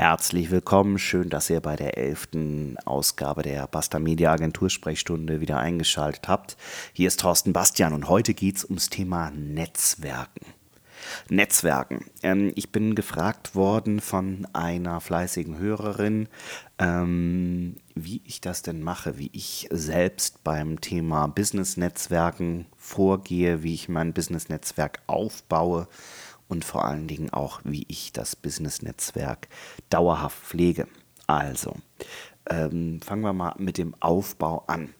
Herzlich willkommen, schön, dass ihr bei der elften Ausgabe der Basta Media Agentur Sprechstunde wieder eingeschaltet habt. Hier ist Thorsten Bastian und heute geht es ums Thema Netzwerken. Netzwerken. Ähm, ich bin gefragt worden von einer fleißigen Hörerin, ähm, wie ich das denn mache, wie ich selbst beim Thema Business-Netzwerken vorgehe, wie ich mein Business-Netzwerk aufbaue und vor allen Dingen auch, wie ich das Business-Netzwerk dauerhaft pflege. Also, ähm, fangen wir mal mit dem Aufbau an.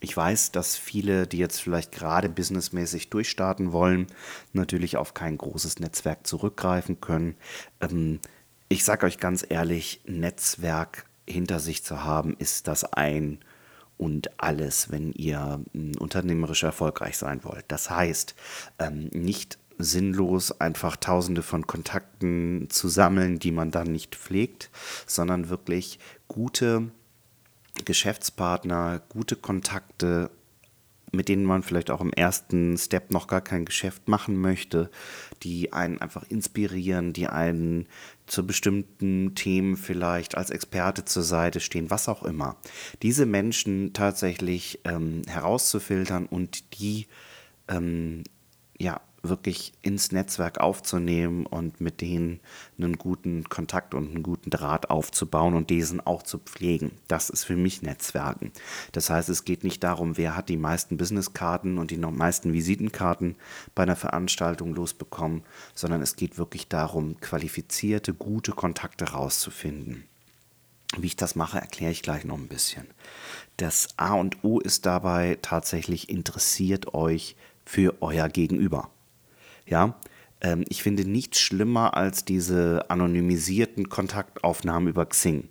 Ich weiß, dass viele, die jetzt vielleicht gerade businessmäßig durchstarten wollen, natürlich auf kein großes Netzwerk zurückgreifen können. Ähm, ich sage euch ganz ehrlich, Netzwerk hinter sich zu haben, ist das ein und alles, wenn ihr hm, unternehmerisch erfolgreich sein wollt. Das heißt, ähm, nicht sinnlos einfach tausende von Kontakten zu sammeln, die man dann nicht pflegt, sondern wirklich gute Geschäftspartner, gute Kontakte, mit denen man vielleicht auch im ersten Step noch gar kein Geschäft machen möchte, die einen einfach inspirieren, die einen zu bestimmten Themen vielleicht als Experte zur Seite stehen, was auch immer. Diese Menschen tatsächlich ähm, herauszufiltern und die ähm, ja, wirklich ins Netzwerk aufzunehmen und mit denen einen guten Kontakt und einen guten Draht aufzubauen und diesen auch zu pflegen. Das ist für mich Netzwerken. Das heißt, es geht nicht darum, wer hat die meisten Businesskarten und die noch meisten Visitenkarten bei einer Veranstaltung losbekommen, sondern es geht wirklich darum, qualifizierte, gute Kontakte rauszufinden. Wie ich das mache, erkläre ich gleich noch ein bisschen. Das A und O ist dabei tatsächlich interessiert euch für euer Gegenüber. Ja, ähm, ich finde nichts schlimmer als diese anonymisierten Kontaktaufnahmen über Xing.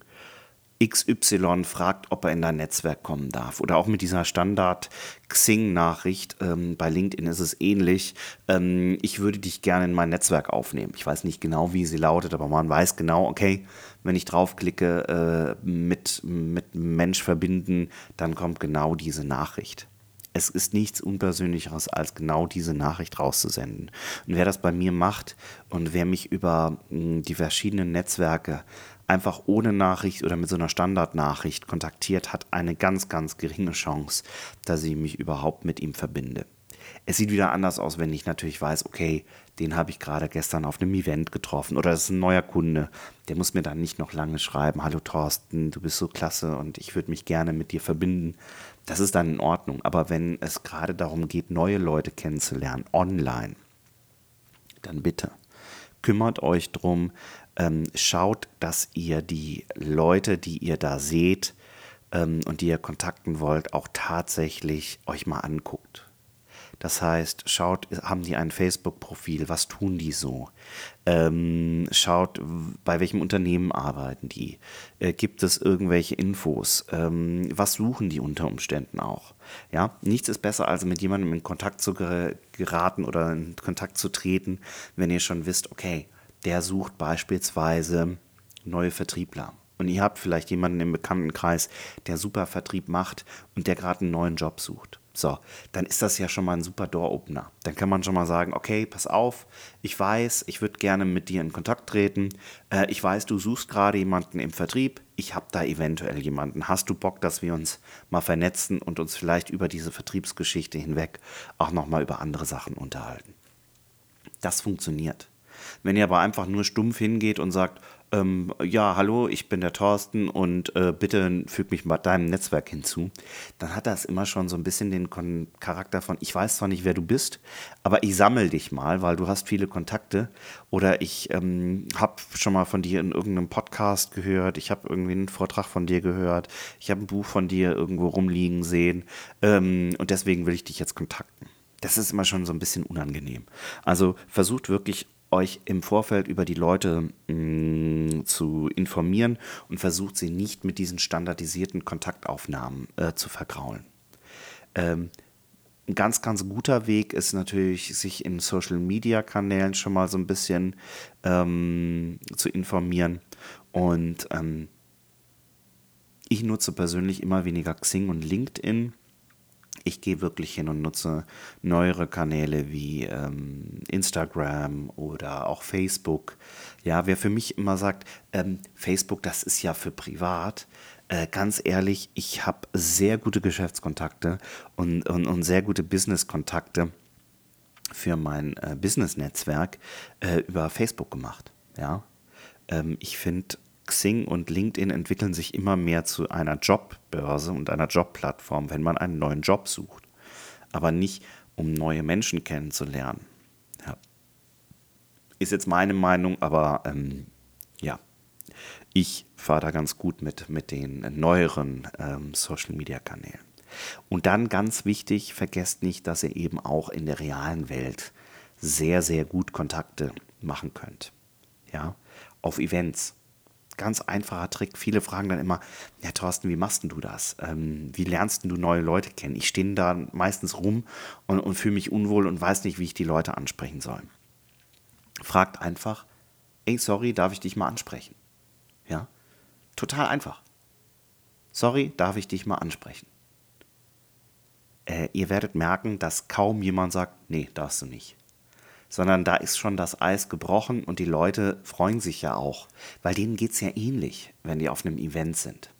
XY fragt, ob er in dein Netzwerk kommen darf. Oder auch mit dieser Standard-Xing-Nachricht. Ähm, bei LinkedIn ist es ähnlich. Ähm, ich würde dich gerne in mein Netzwerk aufnehmen. Ich weiß nicht genau, wie sie lautet, aber man weiß genau, okay, wenn ich draufklicke, äh, mit, mit Mensch verbinden, dann kommt genau diese Nachricht es ist nichts Unpersönlicheres, als genau diese Nachricht rauszusenden. Und wer das bei mir macht und wer mich über hm, die verschiedenen Netzwerke einfach ohne Nachricht oder mit so einer Standardnachricht kontaktiert, hat eine ganz, ganz geringe Chance, dass ich mich überhaupt mit ihm verbinde. Es sieht wieder anders aus, wenn ich natürlich weiß, okay, den habe ich gerade gestern auf einem Event getroffen oder das ist ein neuer Kunde. Der muss mir dann nicht noch lange schreiben, hallo Thorsten, du bist so klasse und ich würde mich gerne mit dir verbinden. Das ist dann in Ordnung. Aber wenn es gerade darum geht, neue Leute kennenzulernen, online, dann bitte kümmert euch drum, ähm, schaut, dass ihr die Leute, die ihr da seht ähm, und die ihr kontakten wollt, auch tatsächlich euch mal anguckt. Das heißt, schaut, haben die ein Facebook-Profil? Was tun die so? Ähm, schaut, bei welchem Unternehmen arbeiten die? Äh, gibt es irgendwelche Infos? Ähm, was suchen die unter Umständen auch? Ja, nichts ist besser, als mit jemandem in Kontakt zu geraten oder in Kontakt zu treten, wenn ihr schon wisst, okay, der sucht beispielsweise neue Vertriebler und ihr habt vielleicht jemanden im Bekanntenkreis, der super Vertrieb macht und der gerade einen neuen Job sucht. So, dann ist das ja schon mal ein super Door-Opener. Dann kann man schon mal sagen, okay, pass auf, ich weiß, ich würde gerne mit dir in Kontakt treten. Äh, ich weiß, du suchst gerade jemanden im Vertrieb. Ich habe da eventuell jemanden. Hast du Bock, dass wir uns mal vernetzen und uns vielleicht über diese Vertriebsgeschichte hinweg auch nochmal über andere Sachen unterhalten? Das funktioniert. Wenn ihr aber einfach nur stumpf hingeht und sagt, ähm, ja, hallo, ich bin der Thorsten und äh, bitte füg mich mal deinem Netzwerk hinzu, dann hat das immer schon so ein bisschen den Kon Charakter von, ich weiß zwar nicht, wer du bist, aber ich sammle dich mal, weil du hast viele Kontakte oder ich ähm, habe schon mal von dir in irgendeinem Podcast gehört, ich habe irgendwie einen Vortrag von dir gehört, ich habe ein Buch von dir irgendwo rumliegen sehen ähm, und deswegen will ich dich jetzt kontakten. Das ist immer schon so ein bisschen unangenehm. Also versucht wirklich euch im Vorfeld über die Leute mh, mm, zu informieren und versucht sie nicht mit diesen standardisierten Kontaktaufnahmen äh, zu vergraulen. Ähm, ein ganz, ganz guter Weg ist natürlich, sich in Social-Media-Kanälen schon mal so ein bisschen ähm, zu informieren. Und ähm, ich nutze persönlich immer weniger Xing und LinkedIn Ich gehe wirklich hin und nutze neuere Kanäle wie ähm, Instagram oder auch Facebook. Ja, wer für mich immer sagt, ähm, Facebook, das ist ja für privat. Äh, ganz ehrlich, ich habe sehr gute Geschäftskontakte und, und, und sehr gute Businesskontakte für mein äh, Business-Netzwerk äh, über Facebook gemacht. Ja, ähm, ich finde, Xing und LinkedIn entwickeln sich immer mehr zu einer Jobbörse und einer Jobplattform, wenn man einen neuen Job sucht. Aber nicht, um neue Menschen kennenzulernen. Ja. Ist jetzt meine Meinung, aber ähm, ja, ich fahre da ganz gut mit, mit den neueren ähm, Social-Media-Kanälen. Und dann ganz wichtig, vergesst nicht, dass ihr eben auch in der realen Welt sehr, sehr gut Kontakte machen könnt. Ja, auf Events. Ganz einfacher Trick. Viele fragen dann immer, ja Thorsten, wie machst du das? Ähm, wie lernst du neue Leute kennen? Ich stehe da meistens rum und, und fühle mich unwohl und weiß nicht, wie ich die Leute ansprechen soll. Fragt einfach, ey, sorry, darf ich dich mal ansprechen? Ja, total einfach. Sorry, darf ich dich mal ansprechen? Äh, ihr werdet merken, dass kaum jemand sagt, nee, darfst du nicht sondern da ist schon das Eis gebrochen und die Leute freuen sich ja auch, weil denen geht es ja ähnlich, wenn die auf einem Event sind.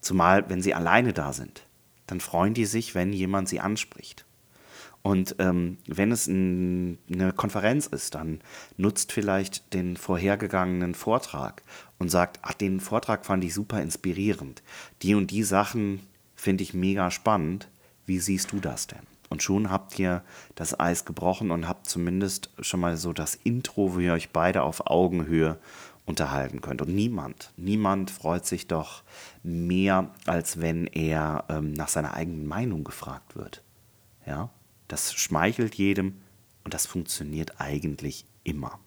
Zumal, wenn sie alleine da sind, dann freuen die sich, wenn jemand sie anspricht. Und ähm, wenn es ein, eine Konferenz ist, dann nutzt vielleicht den vorhergegangenen Vortrag und sagt, ach, den Vortrag fand ich super inspirierend. Die und die Sachen finde ich mega spannend. Wie siehst du das denn? Und schon habt ihr das Eis gebrochen und habt zumindest schon mal so das Intro, wo ihr euch beide auf Augenhöhe unterhalten könnt. Und niemand, niemand freut sich doch mehr, als wenn er ähm, nach seiner eigenen Meinung gefragt wird. Ja, das schmeichelt jedem und das funktioniert eigentlich immer.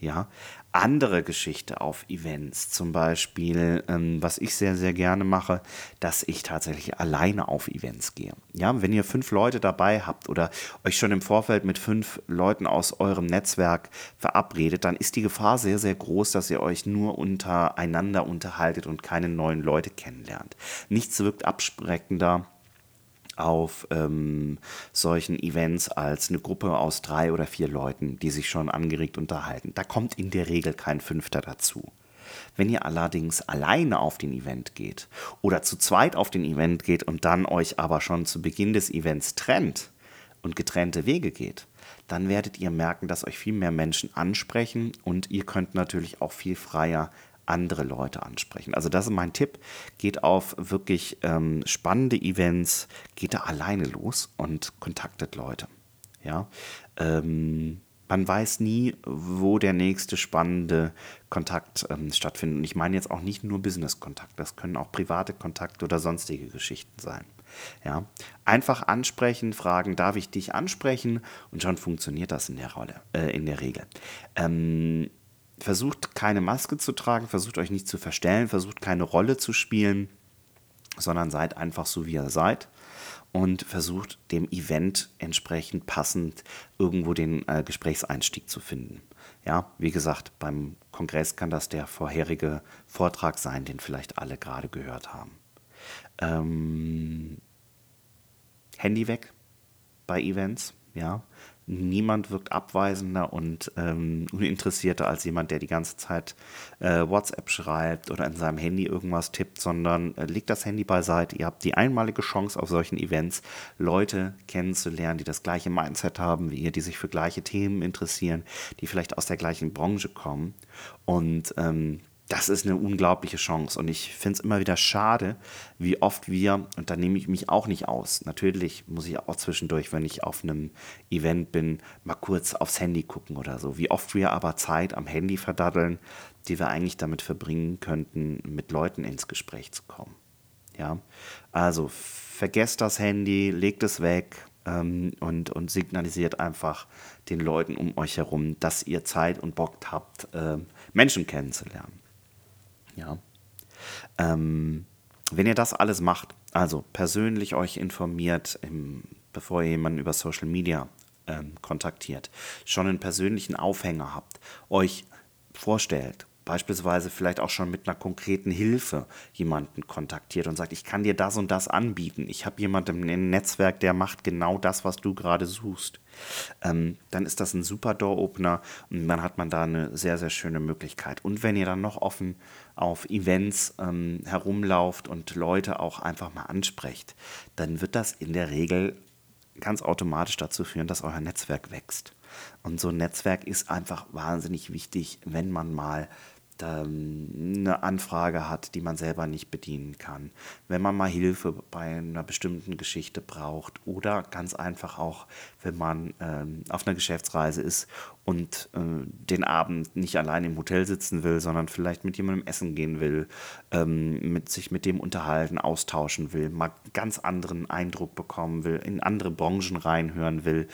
Ja, andere Geschichte auf Events, zum Beispiel, ähm, was ich sehr, sehr gerne mache, dass ich tatsächlich alleine auf Events gehe. Ja, wenn ihr fünf Leute dabei habt oder euch schon im Vorfeld mit fünf Leuten aus eurem Netzwerk verabredet, dann ist die Gefahr sehr, sehr groß, dass ihr euch nur untereinander unterhaltet und keine neuen Leute kennenlernt. Nichts wirkt abschreckender auf ähm, solchen Events als eine Gruppe aus drei oder vier Leuten, die sich schon angeregt unterhalten. Da kommt in der Regel kein Fünfter dazu. Wenn ihr allerdings alleine auf den Event geht oder zu zweit auf den Event geht und dann euch aber schon zu Beginn des Events trennt und getrennte Wege geht, dann werdet ihr merken, dass euch viel mehr Menschen ansprechen und ihr könnt natürlich auch viel freier andere Leute ansprechen. Also das ist mein Tipp. Geht auf wirklich ähm, spannende Events, geht da alleine los und kontaktet Leute. Ja, ähm, man weiß nie, wo der nächste spannende Kontakt ähm, stattfindet. Und ich meine jetzt auch nicht nur Business-Kontakt, das können auch private Kontakte oder sonstige Geschichten sein. Ja, einfach ansprechen, fragen, darf ich dich ansprechen? Und schon funktioniert das in der Rolle, äh, in der Regel. Ähm, versucht keine Maske zu tragen, versucht euch nicht zu verstellen, versucht keine Rolle zu spielen, sondern seid einfach so, wie ihr seid und versucht dem Event entsprechend passend irgendwo den äh, Gesprächseinstieg zu finden. Ja, wie gesagt, beim Kongress kann das der vorherige Vortrag sein, den vielleicht alle gerade gehört haben. Ähm, Handy weg bei Events, ja. Niemand wirkt abweisender und ähm, uninteressierter als jemand, der die ganze Zeit äh, WhatsApp schreibt oder in seinem Handy irgendwas tippt, sondern äh, legt das Handy beiseite. Ihr habt die einmalige Chance auf solchen Events, Leute kennenzulernen, die das gleiche Mindset haben wie ihr, die sich für gleiche Themen interessieren, die vielleicht aus der gleichen Branche kommen. Und ähm, das ist eine unglaubliche Chance. Und ich finde es immer wieder schade, wie oft wir, und da nehme ich mich auch nicht aus, natürlich muss ich auch zwischendurch, wenn ich auf einem Event bin, mal kurz aufs Handy gucken oder so. Wie oft wir aber Zeit am Handy verdaddeln, die wir eigentlich damit verbringen könnten, mit Leuten ins Gespräch zu kommen. Ja, also vergesst das Handy, legt es weg, ähm, und, und signalisiert einfach den Leuten um euch herum, dass ihr Zeit und Bock habt, äh, Menschen kennenzulernen. Ja. Ähm, wenn ihr das alles macht, also persönlich euch informiert, im, bevor ihr jemanden über Social Media ähm, kontaktiert, schon einen persönlichen Aufhänger habt, euch vorstellt, beispielsweise vielleicht auch schon mit einer konkreten Hilfe jemanden kontaktiert und sagt, ich kann dir das und das anbieten. Ich habe jemanden im Netzwerk, der macht genau das, was du gerade suchst. Ähm, dann ist das ein super Door-Opener und dann hat man da eine sehr, sehr schöne Möglichkeit. Und wenn ihr dann noch offen auf Events ähm, herumlauft und Leute auch einfach mal ansprecht, dann wird das in der Regel ganz automatisch dazu führen, dass euer Netzwerk wächst. Und so ein Netzwerk ist einfach wahnsinnig wichtig, wenn man mal eine Anfrage hat, die man selber nicht bedienen kann, wenn man mal Hilfe bei einer bestimmten Geschichte braucht oder ganz einfach auch, wenn man ähm, auf einer Geschäftsreise ist und äh, den Abend nicht allein im Hotel sitzen will, sondern vielleicht mit jemandem essen gehen will, ähm, mit sich mit dem unterhalten, austauschen will, mal ganz anderen Eindruck bekommen will, in andere Branchen reinhören will,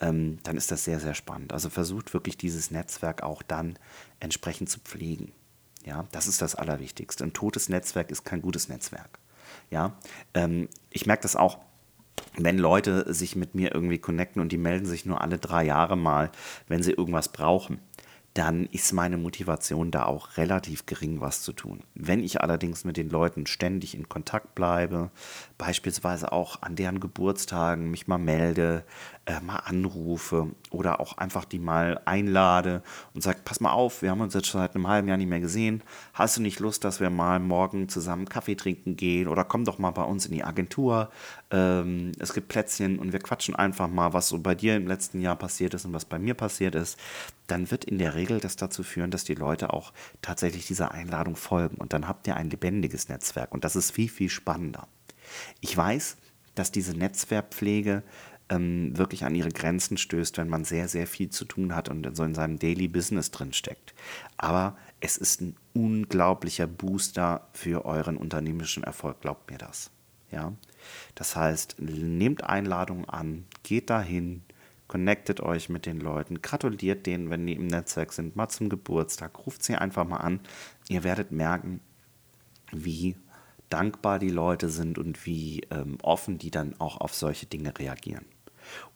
ähm, dann ist das sehr, sehr spannend. Also versucht wirklich dieses Netzwerk auch dann entsprechend zu pflegen. Ja, das ist das Allerwichtigste. Ein totes Netzwerk ist kein gutes Netzwerk. Ja, ähm, ich merke das auch, wenn Leute sich mit mir irgendwie connecten und die melden sich nur alle drei Jahre mal, wenn sie irgendwas brauchen dann ist meine Motivation da auch relativ gering, was zu tun. Wenn ich allerdings mit den Leuten ständig in Kontakt bleibe, beispielsweise auch an deren Geburtstagen mich mal melde, äh, mal anrufe oder auch einfach die mal einlade und sage, pass mal auf, wir haben uns jetzt schon seit einem halben Jahr nicht mehr gesehen, hast du nicht Lust, dass wir mal morgen zusammen Kaffee trinken gehen? Oder komm doch mal bei uns in die Agentur, ähm, es gibt Plätzchen und wir quatschen einfach mal, was so bei dir im letzten Jahr passiert ist und was bei mir passiert ist, dann wird in der Regel das dazu führen, dass die Leute auch tatsächlich dieser Einladung folgen. Und dann habt ihr ein lebendiges Netzwerk. Und das ist viel, viel spannender. Ich weiß, dass diese Netzwerkpflege ähm, wirklich an ihre Grenzen stößt, wenn man sehr, sehr viel zu tun hat und so in seinem Daily Business drin steckt. Aber es ist ein unglaublicher Booster für euren unternehmerischen Erfolg, glaubt mir das. Ja, das heißt, nehmt Einladungen an, geht dahin, connectet euch mit den Leuten, gratuliert denen, wenn die im Netzwerk sind, mal zum Geburtstag, ruft sie einfach mal an. Ihr werdet merken, wie dankbar die Leute sind und wie ähm, offen die dann auch auf solche Dinge reagieren.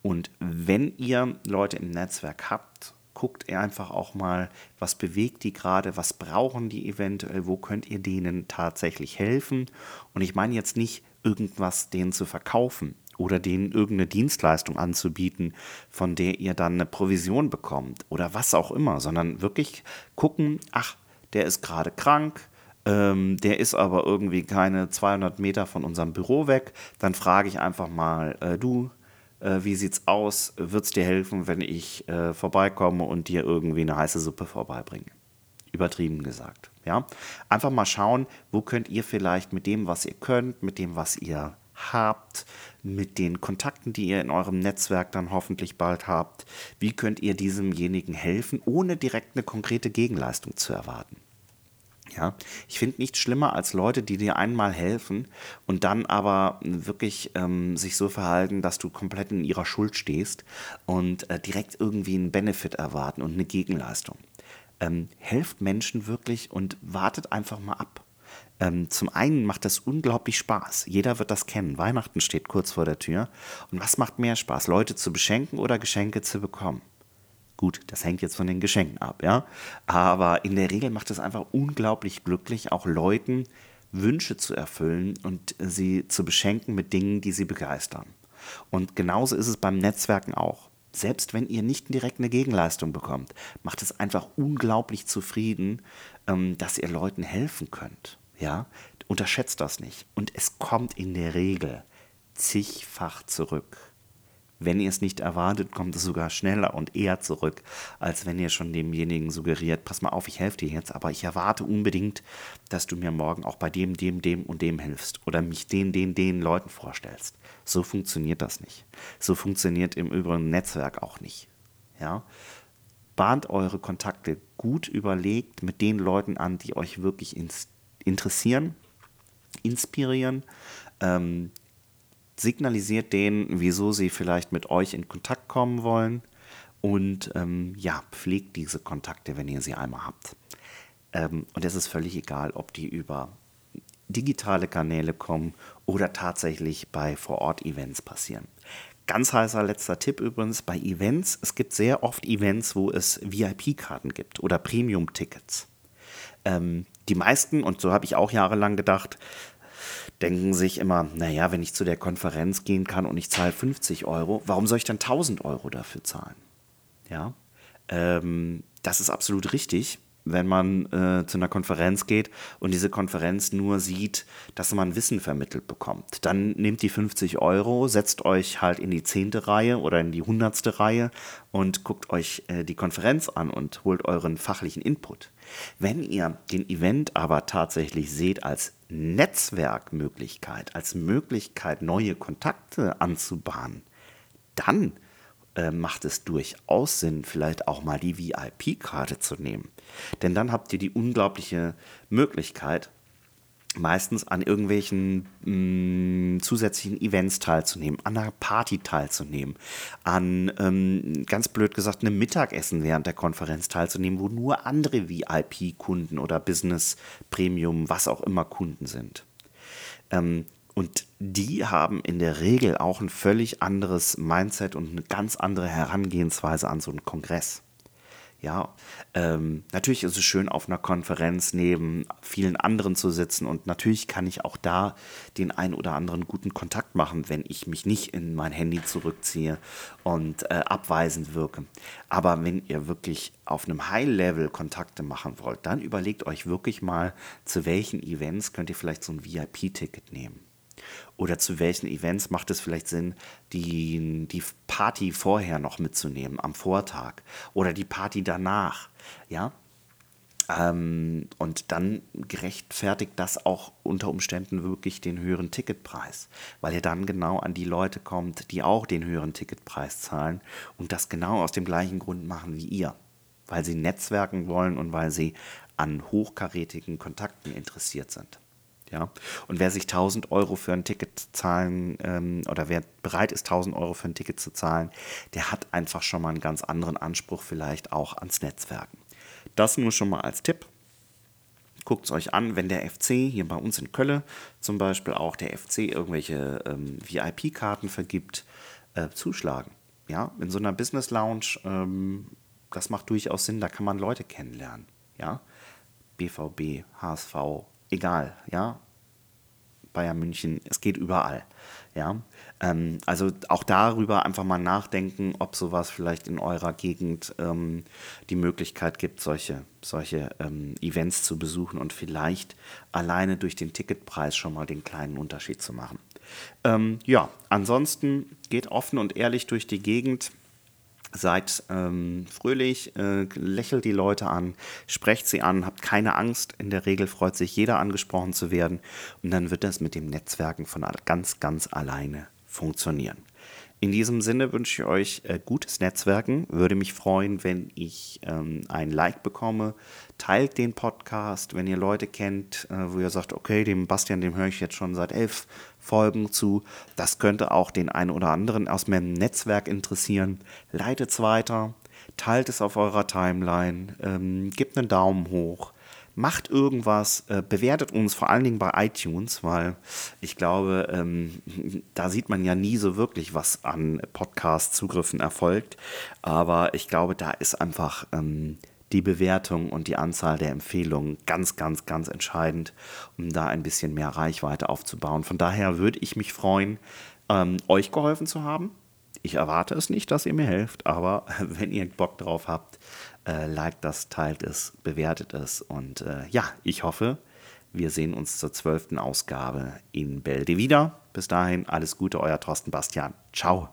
Und wenn ihr Leute im Netzwerk habt, guckt ihr einfach auch mal, was bewegt die gerade, was brauchen die eventuell, wo könnt ihr denen tatsächlich helfen. Und ich meine jetzt nicht irgendwas denen zu verkaufen, oder denen irgendeine Dienstleistung anzubieten, von der ihr dann eine Provision bekommt oder was auch immer, sondern wirklich gucken, ach, der ist gerade krank, ähm, der ist aber irgendwie keine 200 Meter von unserem Büro weg, dann frage ich einfach mal, äh, du, äh, wie sieht's aus? Wird es dir helfen, wenn ich äh, vorbeikomme und dir irgendwie eine heiße Suppe vorbeibringe? Übertrieben gesagt. Ja? Einfach mal schauen, wo könnt ihr vielleicht mit dem, was ihr könnt, mit dem, was ihr habt, mit den Kontakten, die ihr in eurem Netzwerk dann hoffentlich bald habt. Wie könnt ihr diesemjenigen helfen, ohne direkt eine konkrete Gegenleistung zu erwarten? Ja, ich finde nichts schlimmer als Leute, die dir einmal helfen und dann aber wirklich ähm, sich so verhalten, dass du komplett in ihrer Schuld stehst und äh, direkt irgendwie einen Benefit erwarten und eine Gegenleistung. Ähm, helft Menschen wirklich und wartet einfach mal ab. Ähm, zum einen macht das unglaublich Spaß. Jeder wird das kennen. Weihnachten steht kurz vor der Tür. Und was macht mehr Spaß? Leute zu beschenken oder Geschenke zu bekommen? Gut, das hängt jetzt von den Geschenken ab, ja. Aber in der Regel macht es einfach unglaublich glücklich, auch Leuten Wünsche zu erfüllen und sie zu beschenken mit Dingen, die sie begeistern. Und genauso ist es beim Netzwerken auch. Selbst wenn ihr nicht direkt eine Gegenleistung bekommt, macht es einfach unglaublich zufrieden, ähm, dass ihr Leuten helfen könnt. Ja, unterschätzt das nicht. Und es kommt in der Regel zigfach zurück. Wenn ihr es nicht erwartet, kommt es sogar schneller und eher zurück, als wenn ihr schon demjenigen suggeriert, pass mal auf, ich helfe dir jetzt, aber ich erwarte unbedingt, dass du mir morgen auch bei dem, dem, dem und dem hilfst oder mich den, den, den Leuten vorstellst. So funktioniert das nicht. So funktioniert im Übrigen Netzwerk auch nicht. Ja? Bahnt eure Kontakte gut überlegt mit den Leuten an, die euch wirklich ins interessieren, inspirieren, ähm, signalisiert denen, wieso sie vielleicht mit euch in Kontakt kommen wollen und ähm, ja, pflegt diese Kontakte, wenn ihr sie einmal habt. Ähm, und es ist völlig egal, ob die über digitale Kanäle kommen oder tatsächlich bei Vor-Ort-Events passieren. Ganz heißer letzter Tipp übrigens bei Events. Es gibt sehr oft Events, wo es VIP-Karten gibt oder Premium-Tickets. Ähm, die meisten, und so habe ich auch jahrelang gedacht, denken sich immer, naja, wenn ich zu der Konferenz gehen kann und ich zahle 50 Euro, warum soll ich dann 1000 Euro dafür zahlen? Ja, ähm, das ist absolut richtig wenn man äh, zu einer Konferenz geht und diese Konferenz nur sieht, dass man Wissen vermittelt bekommt. Dann nehmt die 50 Euro, setzt euch halt in die zehnte Reihe oder in die hundertste Reihe und guckt euch äh, die Konferenz an und holt euren fachlichen Input. Wenn ihr den Event aber tatsächlich seht als Netzwerkmöglichkeit, als Möglichkeit, neue Kontakte anzubahnen, dann äh, macht es durchaus Sinn, vielleicht auch mal die VIP-Karte zu nehmen. Denn dann habt ihr die unglaubliche Möglichkeit, meistens an irgendwelchen mh, mm, zusätzlichen Events teilzunehmen, an einer Party teilzunehmen, an, ähm, ganz blöd gesagt, einem Mittagessen während der Konferenz teilzunehmen, wo nur andere VIP-Kunden oder Business, Premium, was auch immer Kunden sind. Ähm, und die haben in der Regel auch ein völlig anderes Mindset und eine ganz andere Herangehensweise an so einen Kongress. Ja, ähm, natürlich ist es schön, auf einer Konferenz neben vielen anderen zu sitzen und natürlich kann ich auch da den einen oder anderen guten Kontakt machen, wenn ich mich nicht in mein Handy zurückziehe und äh, abweisend wirke. Aber wenn ihr wirklich auf einem High-Level Kontakte machen wollt, dann überlegt euch wirklich mal, zu welchen Events könnt ihr vielleicht so ein VIP-Ticket nehmen. Oder zu welchen Events macht es vielleicht Sinn, die, die Party vorher noch mitzunehmen, am Vortag oder die Party danach, ja? Ähm, und dann gerechtfertigt das auch unter Umständen wirklich den höheren Ticketpreis, weil ihr dann genau an die Leute kommt, die auch den höheren Ticketpreis zahlen und das genau aus dem gleichen Grund machen wie ihr, weil sie netzwerken wollen und weil sie an hochkarätigen Kontakten interessiert sind. Ja? Und wer sich 1000 Euro für ein Ticket zahlen ähm, oder wer bereit ist, 1000 Euro für ein Ticket zu zahlen, der hat einfach schon mal einen ganz anderen Anspruch vielleicht auch ans Netzwerken. Das nur schon mal als Tipp. Guckt es euch an, wenn der FC hier bei uns in Köln zum Beispiel auch der FC irgendwelche ähm, VIP-Karten vergibt, äh, zuschlagen. Ja, in so einer Business Lounge, ähm, das macht durchaus Sinn, da kann man Leute kennenlernen. Ja, BVB, HSV, egal, ja. Bayern München, es geht überall. Ja, ähm, also auch darüber einfach mal nachdenken, ob sowas vielleicht in eurer Gegend ähm, die Möglichkeit gibt, solche, solche ähm, Events zu besuchen und vielleicht alleine durch den Ticketpreis schon mal den kleinen Unterschied zu machen. Ähm, ja, ansonsten geht offen und ehrlich durch die Gegend Seid ähm, fröhlich, äh, lächelt die Leute an, sprecht sie an, habt keine Angst. In der Regel freut sich jeder angesprochen zu werden. Und dann wird das mit dem Netzwerken von ganz, ganz alleine funktionieren. In diesem Sinne wünsche ich euch äh, gutes Netzwerken. Würde mich freuen, wenn ich ähm, ein Like bekomme. Teilt den Podcast, wenn ihr Leute kennt, äh, wo ihr sagt, okay, dem Bastian, dem höre ich jetzt schon seit elf Folgen zu. Das könnte auch den einen oder anderen aus meinem Netzwerk interessieren. Leitet es weiter, teilt es auf eurer Timeline, ähm, gebt einen Daumen hoch macht irgendwas, äh, bewertet uns vor allen Dingen bei iTunes, weil ich glaube, ähm, da sieht man ja nie so wirklich, was an Podcast-Zugriffen erfolgt. Aber ich glaube, da ist einfach ähm, die Bewertung und die Anzahl der Empfehlungen ganz, ganz, ganz entscheidend, um da ein bisschen mehr Reichweite aufzubauen. Von daher würde ich mich freuen, ähm, euch geholfen zu haben. Ich erwarte es nicht, dass ihr mir helft, aber wenn ihr Bock drauf habt, äh, liked das, teilt es, bewertet es. Und äh, ja, ich hoffe, wir sehen uns zur zwölften Ausgabe in Bälde wieder. Bis dahin, alles Gute, euer Thorsten Bastian. Ciao.